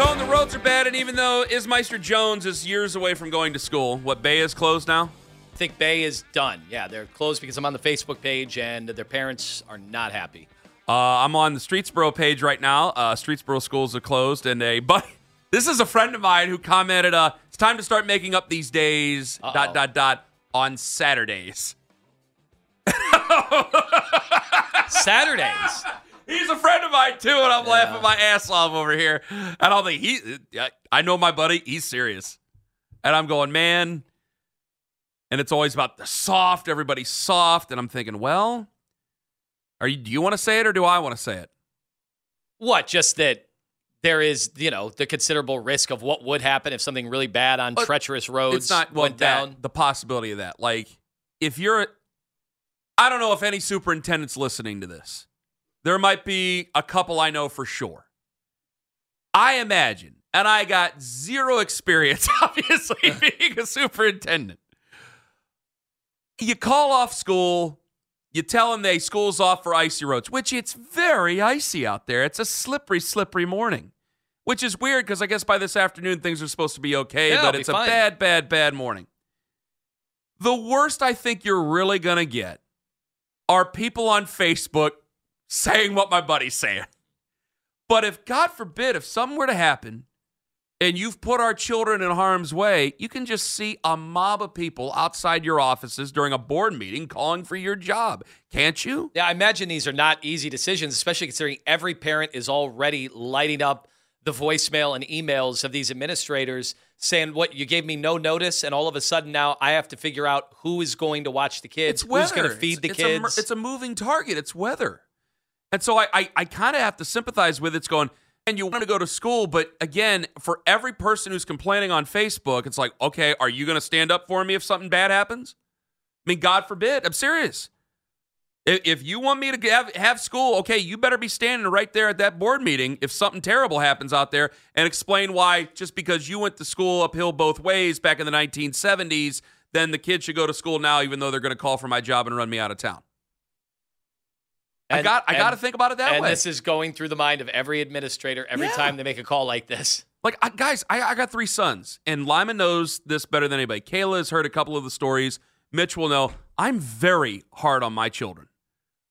Tone, the roads are bad, and even though Ismeister Jones is years away from going to school, what, Bay is closed now? I think Bay is done. Yeah, they're closed because I'm on the Facebook page and their parents are not happy. Uh, I'm on the Streetsboro page right now. Uh, Streetsboro schools are closed, and a but this is a friend of mine who commented, uh, "It's time to start making up these days." Uh-oh. Dot dot dot on Saturdays. Saturdays. He's a friend of mine too, and I'm laughing my ass off over here. And I'm like, he, I know my buddy. He's serious, and I'm going, man. And it's always about the soft. Everybody's soft, and I'm thinking, well, are you? Do you want to say it, or do I want to say it? What? Just that there is, you know, the considerable risk of what would happen if something really bad on But treacherous roads it's not well, went that- down. The possibility of that, like, if you're, I don't know if any superintendent's listening to this. There might be a couple I know for sure. I imagine, and I got zero experience, obviously, being a superintendent. You call off school, you tell them they school's off for icy roads, which it's very icy out there. It's a slippery, slippery morning, which is weird because I guess by this afternoon things are supposed to be okay, Yeah, but it's a fine. bad, bad, bad morning. The worst I think you're really going to get are people on Facebook saying what my buddy's saying. But if, God forbid, if something were to happen and you've put our children in harm's way, you can just see a mob of people outside your offices during a board meeting calling for your job. Can't you? Yeah, I imagine these are not easy decisions, especially considering every parent is already lighting up the voicemail and emails of these administrators saying, What, you gave me no notice, and all of a sudden now I have to figure out who is going to watch the kids, who's going to feed the it's, it's a kids. it's a moving target. It's weather. And so I, I, I kind of have to sympathize with. It's going, and you want to go to school, but again, for every person who's complaining on Facebook, it's like, okay, are you going to stand up for me if something bad happens? I mean, God forbid. I'm serious. If, you want me to have, have school, okay, you better be standing right there at that board meeting if something terrible happens out there and explain why just because you went to school uphill both ways back in the 1970s, then the kids should go to school now, even though they're going to call for my job and run me out of town. I got I got to think about it that and way. And this is going through the mind of every administrator every Yeah. time they make a call like this. Like, I, guys, I, I got three sons, and Lima knows this better than anybody. Kayla has heard a couple of the stories. Mitch will know. I'm very hard on my children.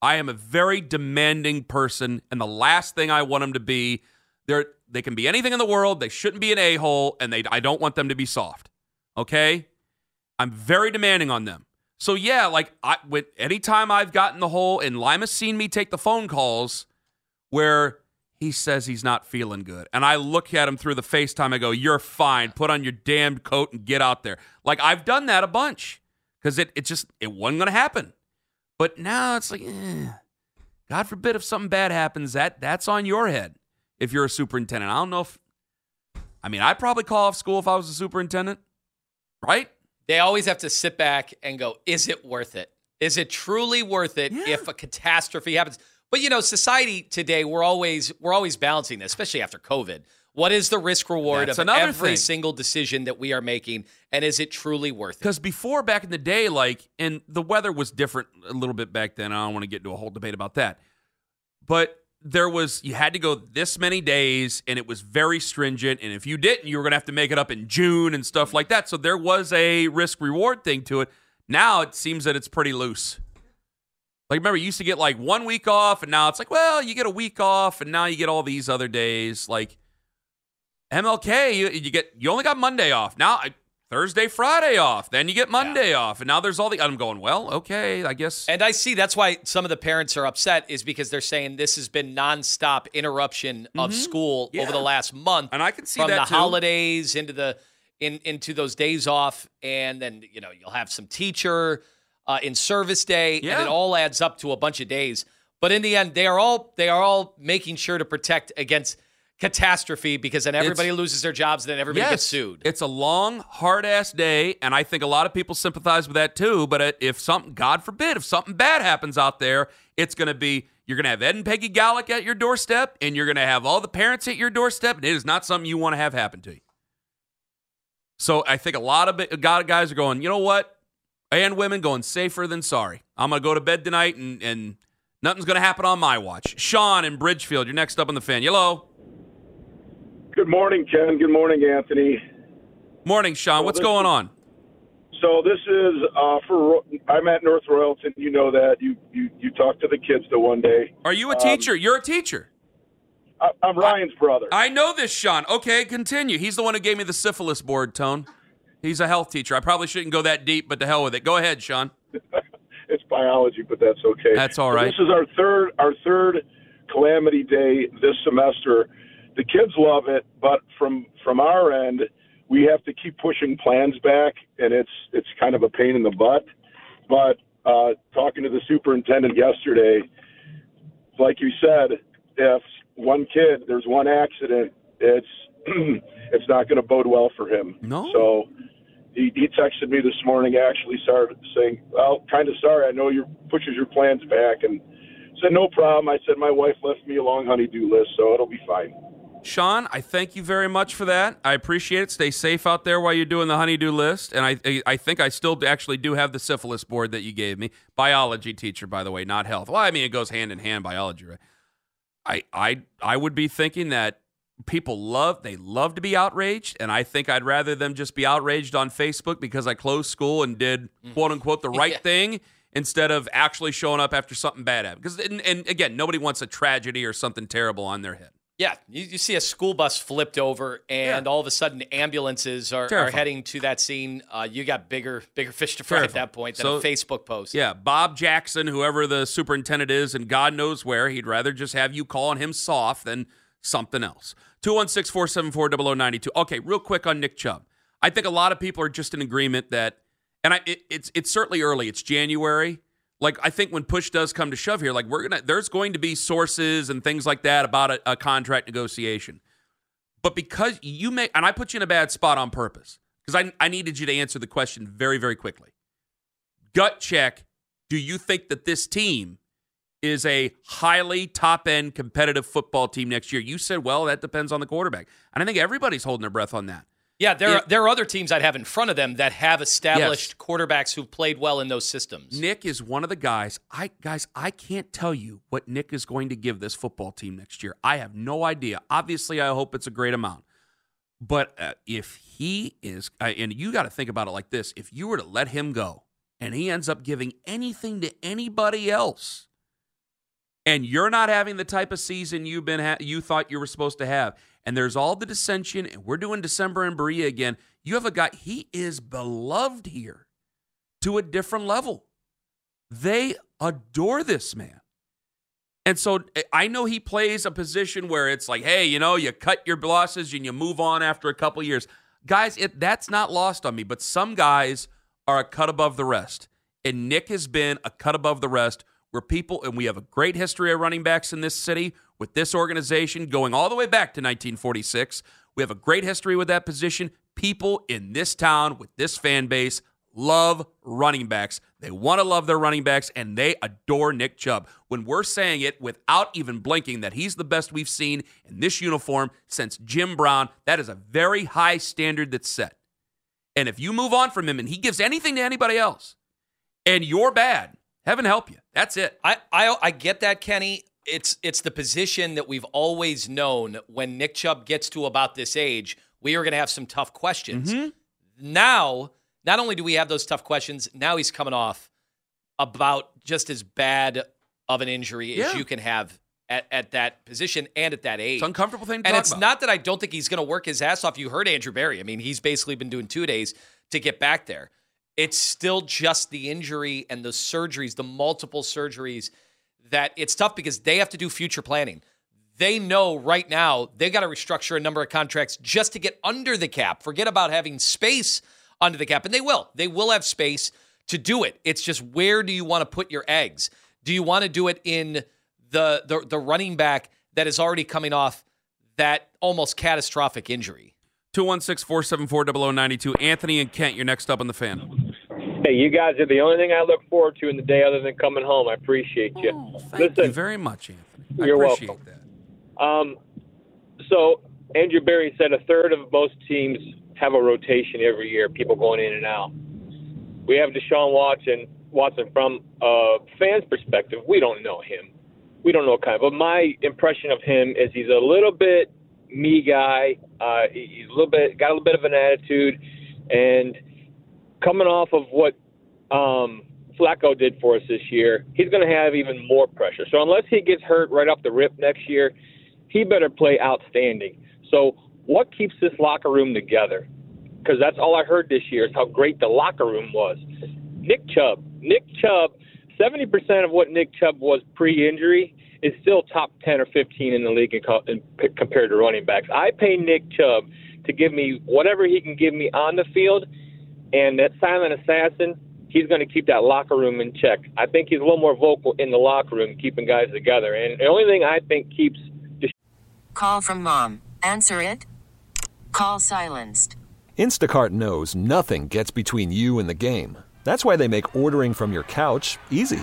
I am a very demanding person, and the last thing I want them to be, they're they can be anything in the world. They shouldn't be an a hole, and they I don't want them to be soft. Okay, I'm very demanding on them. So yeah, like I with anytime I've gotten the hole, and Lima's seen me take the phone calls where he says he's not feeling good. And I look at him through the FaceTime. I go, You're fine. Put on your damn coat and get out there. Like I've done that a bunch because it, it just it wasn't gonna happen. But now it's like, eh, God forbid if something bad happens, that that's on your head if you're a superintendent. I don't know if I mean I'd probably call off school if I was a superintendent. Right? They always have to sit back and go, is it worth it? Is it truly worth it Yeah. if a catastrophe happens? But you know, society today, we're always we're always balancing this, especially after COVID. What is the risk reward That's of every thing. single decision that we are making? And is it truly worth it? Because before, back in the day, like, and the weather was different a little bit back then. I don't want to get into a whole debate about that. But there was, you had to go this many days, and it was very stringent. And if you didn't, you were going to have to make it up in June and stuff like that. So there was a risk reward thing to it. Now it seems that it's pretty loose. Like, remember, you used to get like one week off, and now it's like, well, you get a week off, and now you get all these other days. Like, MLK, you, you get you only got Monday off. Now I, Thursday, Friday off. Then you get Monday off, and now there's all the. I'm going well. Okay, I guess. And I see that's why some of the parents are upset is because they're saying this has been nonstop interruption of school Mm-hmm. Yeah. over the last month, And I can see from the too. holidays into the in into those days off, and then you know you'll have some teacher uh, in service day, Yeah. and it all adds up to a bunch of days. But in the end, they are all they are all making sure to protect against catastrophe because then everybody loses their jobs, and then everybody gets sued. It's a long, hard ass day, and I think a lot of people sympathize with that too. But if something, God forbid, if something bad happens out there, it's going to be you're going to have Ed and Peggy Gallek at your doorstep, and you're going to have all the parents at your doorstep, and it is not something you want to have happen to you. So I think a lot of bi- a lot of guys are going, you know what, and women going safer than sorry. I'm going to go to bed tonight, and and nothing's going to happen on my watch. Sean in Bridgefield, you're next up on the fan. Hello, Good morning, Ken. Good morning, Anthony. morning, Sean. What's this going on? So this is uh, for I'm at North Royalton. You know that you you you talked to the kids the one day. Are you a Um, teacher? You're a teacher. I, I'm Ryan's brother. I know this, Sean. Okay, continue. He's the one who gave me the syphilis board, Tone. He's a health teacher. I probably shouldn't go that deep, but to hell with it. Go ahead, Sean. it's biology, but that's okay. That's all right. So. This is our third our third calamity day this semester. The kids love it, but from from our end, we have to keep pushing plans back, and it's it's kind of a pain in the butt. But uh, talking to the superintendent yesterday, like you said, if one kid there's one accident, it's it's not going to bode well for him. No. So he, he texted me this morning. Actually, started saying, "Well, kind of sorry. I know you pushes your plans back." And said, "No problem." I said, "My wife left me a long honeydew list, so it'll be fine." Sean, I thank you very much for that. I appreciate it. Stay safe out there while you're doing the honeydew list. And I, I, think I still actually do have the syphilis board that you gave me. Biology teacher, by the way, not health. Well, I mean, it goes hand in hand, biology, right? I, I, I would be thinking that people love they love to be outraged, and I think I'd rather them just be outraged on Facebook because I closed school and did mm-hmm. quote unquote the right Yeah. thing instead of actually showing up after something bad happened. Because and, and again, nobody wants a tragedy or something terrible on their head. Yeah, you, you see a school bus flipped over, and Yeah. all of a sudden ambulances are, are heading to that scene. Uh, you got bigger, bigger fish to fry Terrifying. at that point than So- a Facebook post. Yeah, Bob Jackson, whoever the superintendent is, and God knows where, he'd rather just have you calling him soft than something else. 216 474 0092. Okay, real quick on Nick Chubb. I think a lot of people are just in agreement that, and I, it, it's it's certainly early. It's January. Like I think when push does come to shove here, like we're gonna, there's going to be sources and things like that about a, a contract negotiation. But because you may, and I put you in a bad spot on purpose because I, I needed you to answer the question very, very quickly. Gut check. Do you think that this team is a highly top end competitive football team next year? You said, well, that depends on the quarterback. And I think everybody's holding their breath on that. Yeah, there, Yeah. Are, there are other teams I'd have in front of them that have established quarterbacks who've played well in those systems. Nick is one of the guys. I guys, I can't tell you what Nick is going to give this football team next year. I have no idea. Obviously, I hope it's a great amount. But uh, if he is, uh, and you got to think about it like this: if you were to let him go, and he ends up giving anything to anybody else, and you're not having the type of season you've been ha- you thought you were supposed to have, and there's all the dissension, and we're doing December in Berea again. You have a guy. He is beloved here to a different level. They adore this man. And so eh, I know he plays a position where it's like, hey, you know, you cut your losses and you move on after a couple years. Guys, it, that's not lost on me, but some guys are a cut above the rest. And Nick has been a cut above the rest where people, and we have a great history of running backs in this city with this organization going all the way back to 1946. We have a great history with that position. People in this town with this fan base love running backs. They want to love their running backs and they adore Nick Chubb. When we're saying it without even blinking that he's the best we've seen in this uniform since Jim Brown, that is a very high standard that's set. And if you move on from him and he gives anything to anybody else and you're bad, heaven help you. That's it. I, I I get that, Kenny. It's it's the position that we've always known when Nick Chubb gets to about this age, we are going to have some tough questions. Mm-hmm. Now, not only do we have those tough questions, now he's coming off about just as bad of an injury Yeah. as you can have at, at that position and at that age. It's an uncomfortable thing to and it's about. not that I don't think he's going to work his ass off. You heard Andrew Berry. I mean, he's basically been doing two days to get back there. It's still just the injury and the surgeries, the multiple surgeries that it's tough because they have to do future planning. They know right now they got to restructure a number of contracts just to get under the cap. Forget about having space under the cap. And they will. They will have space to do it. It's just where do you want to put your eggs? Do you want to do it in the the, the running back that is already coming off that almost catastrophic injury? 216 474 0092. Anthony and Kent, you're next up on the fan. Hey, you guys are the only thing I look forward to in the day other than coming home. I appreciate you. Oh, Thank Listen, you very much, Anthony. I You're appreciate welcome. that. um, so Andrew Berry said a third of most teams have a rotation every year, people going in and out. We have Deshaun Watson. Watson from a fan's perspective, we don't know him. We don't know what kind of. But my impression of him is he's a little bit me guy. Uh, he's a little bit got a little bit of an attitude, and coming off of what um, Flacco did for us this year, he's going to have even more pressure. So unless he gets hurt right off the rip next year, he better play outstanding. So what keeps this locker room together? Because that's all I heard this year is how great the locker room was. Nick Chubb, Nick Chubb, 70% of what Nick Chubb was pre-injury is still top 10 or 15 in the league in, co- in, compared to running backs. I pay Nick Chubb to give me whatever he can give me on the field, and that silent assassin, he's going to keep that locker room in check. I think he's a little more vocal in the locker room, keeping guys together. And the only thing I think keeps Call from mom. Answer it. Call silenced. Instacart knows nothing gets between you and the game. That's why they make ordering from your couch easy.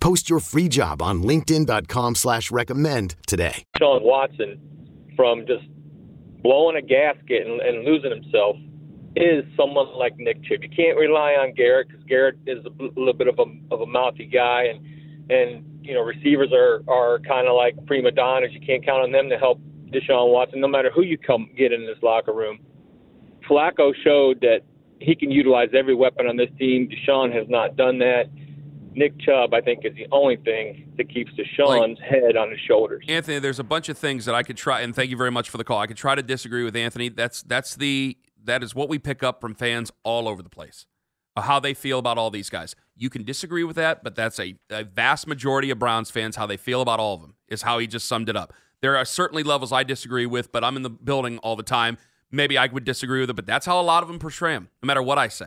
Post your free job on linkedin.com slash recommend today. Sean Watson from just blowing a gasket and, and losing himself is someone like Nick Chubb. You can't rely on Garrett because Garrett is a little bit of a of a mouthy guy, and and you know receivers are are kind of like prima donnas. You can't count on them to help Deshaun Watson, no matter who you come get in this locker room. Flacco showed that he can utilize every weapon on this team. Deshaun has not done that. Nick Chubb, I think, is the only thing that keeps Deshaun's head on his shoulders. Anthony, there's a bunch of things that I could try, and thank you very much for the call. I could try to disagree with Anthony. That's that's the that is what we pick up from fans all over the place, how they feel about all these guys. You can disagree with that, but that's a, a vast majority of Browns fans how they feel about all of them is how he just summed it up. There are certainly levels I disagree with, but I'm in the building all the time. Maybe I would disagree with it, but that's how a lot of them portray him, no matter what I say.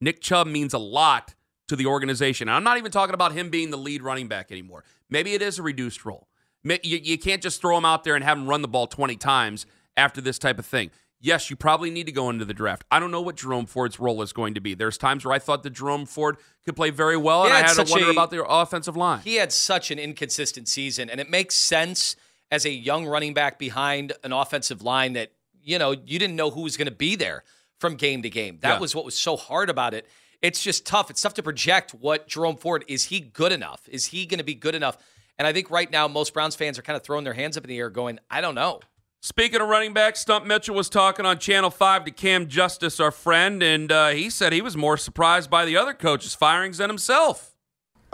Nick Chubb means a lot to the organization. And I'm not even talking about him being the lead running back anymore. Maybe it is a reduced role. You, you can't just throw him out there and have him run the ball 20 times after this type of thing. Yes, you probably need to go into the draft. I don't know what Jerome Ford's role is going to be. There's times where I thought that Jerome Ford could play very well, and I had to wonder a- about the offensive line. He had such an inconsistent season, and it makes sense as a young running back behind an offensive line that you know you didn't know who was going to be there from game to game. That Yeah. was what was so hard about it. It's just tough. It's tough to project what Jerome Ford is. He good enough? Is he going to be good enough? And I think right now most Browns fans are kind of throwing their hands up in the air, going, "I don't know." Speaking of running back, Stump Mitchell was talking on Channel 5 to Cam Justice, our friend, and uh, he said he was more surprised by the other coaches' firings than himself.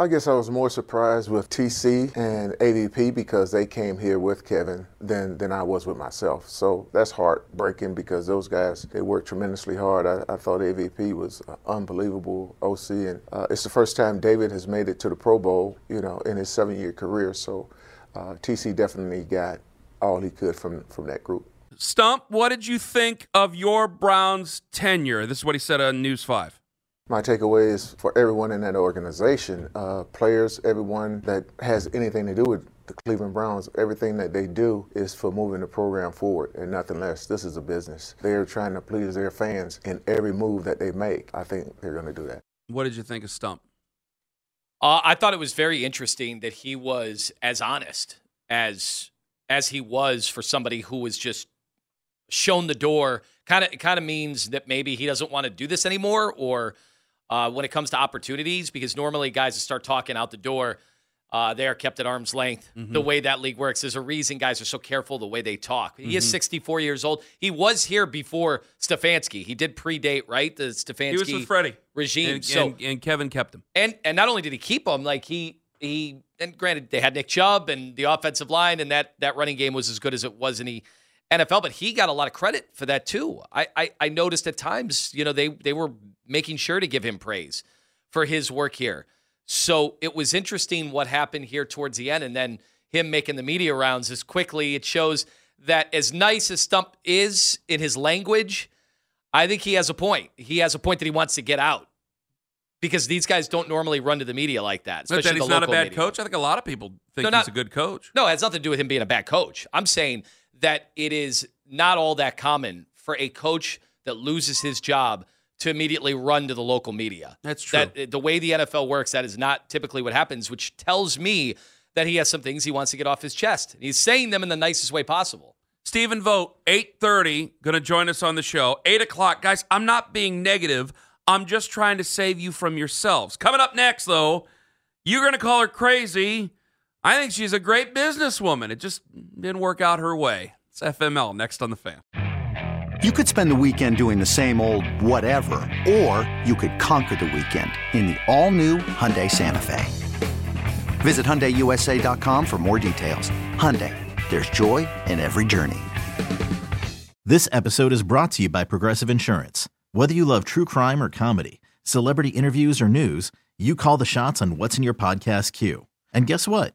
I guess I was more surprised with TC and AVP because they came here with Kevin than, than I was with myself. So that's heartbreaking because those guys, they worked tremendously hard. I, I thought AVP was unbelievable OC. And uh, it's the first time David has made it to the Pro Bowl, you know, in his seven year career. So uh, TC definitely got all he could from, from that group. Stump, what did you think of your Browns tenure? This is what he said on News 5. My takeaway is for everyone in that organization, uh, players, everyone that has anything to do with the Cleveland Browns, everything that they do is for moving the program forward and nothing less. This is a business. They're trying to please their fans in every move that they make. I think they're going to do that. What did you think of Stump? Uh, I thought it was very interesting that he was as honest as as he was for somebody who was just shown the door. Kind of kind of means that maybe he doesn't want to do this anymore, or uh, when it comes to opportunities because normally guys that start talking out the door, uh, they are kept at arm's length. Mm-hmm. The way that league works, there's a reason guys are so careful the way they talk. Mm-hmm. He is mm-hmm. 64 years old. He was here before Stefanski. He did predate, right? The Stefanski he was with Freddie regime. And, so and, and Kevin kept him. And and not only did he keep him, like he he and granted they had Nick Chubb and the offensive line, and that that running game was as good as it was and the NFL, but he got a lot of credit for that too. I, I I noticed at times, you know, they they were making sure to give him praise for his work here. So it was interesting what happened here towards the end, and then him making the media rounds as quickly. It shows that as nice as Stump is in his language, I think he has a point. He has a point that he wants to get out because these guys don't normally run to the media like that. But then he's not a bad media. coach. I think a lot of people think no, not, he's a good coach. No, it has nothing to do with him being a bad coach. I'm saying that it is not all that common for a coach that loses his job to immediately run to the local media. That's true. That the way the NFL works, that is not typically what happens, which tells me that he has some things he wants to get off his chest. He's saying them in the nicest way possible. Stephen Vogt, 8.30, going to join us on the show. 8 o'clock. Guys, I'm not being negative. I'm just trying to save you from yourselves. Coming up next, though, you're going to call her crazy. I think she's a great businesswoman. It just didn't work out her way. It's FML next on the fan. You could spend the weekend doing the same old whatever, or you could conquer the weekend in the all-new Hyundai Santa Fe. Visit HyundaiUSA.com for more details. Hyundai, there's joy in every journey. This episode is brought to you by Progressive Insurance. Whether you love true crime or comedy, celebrity interviews or news, you call the shots on what's in your podcast queue. And guess what?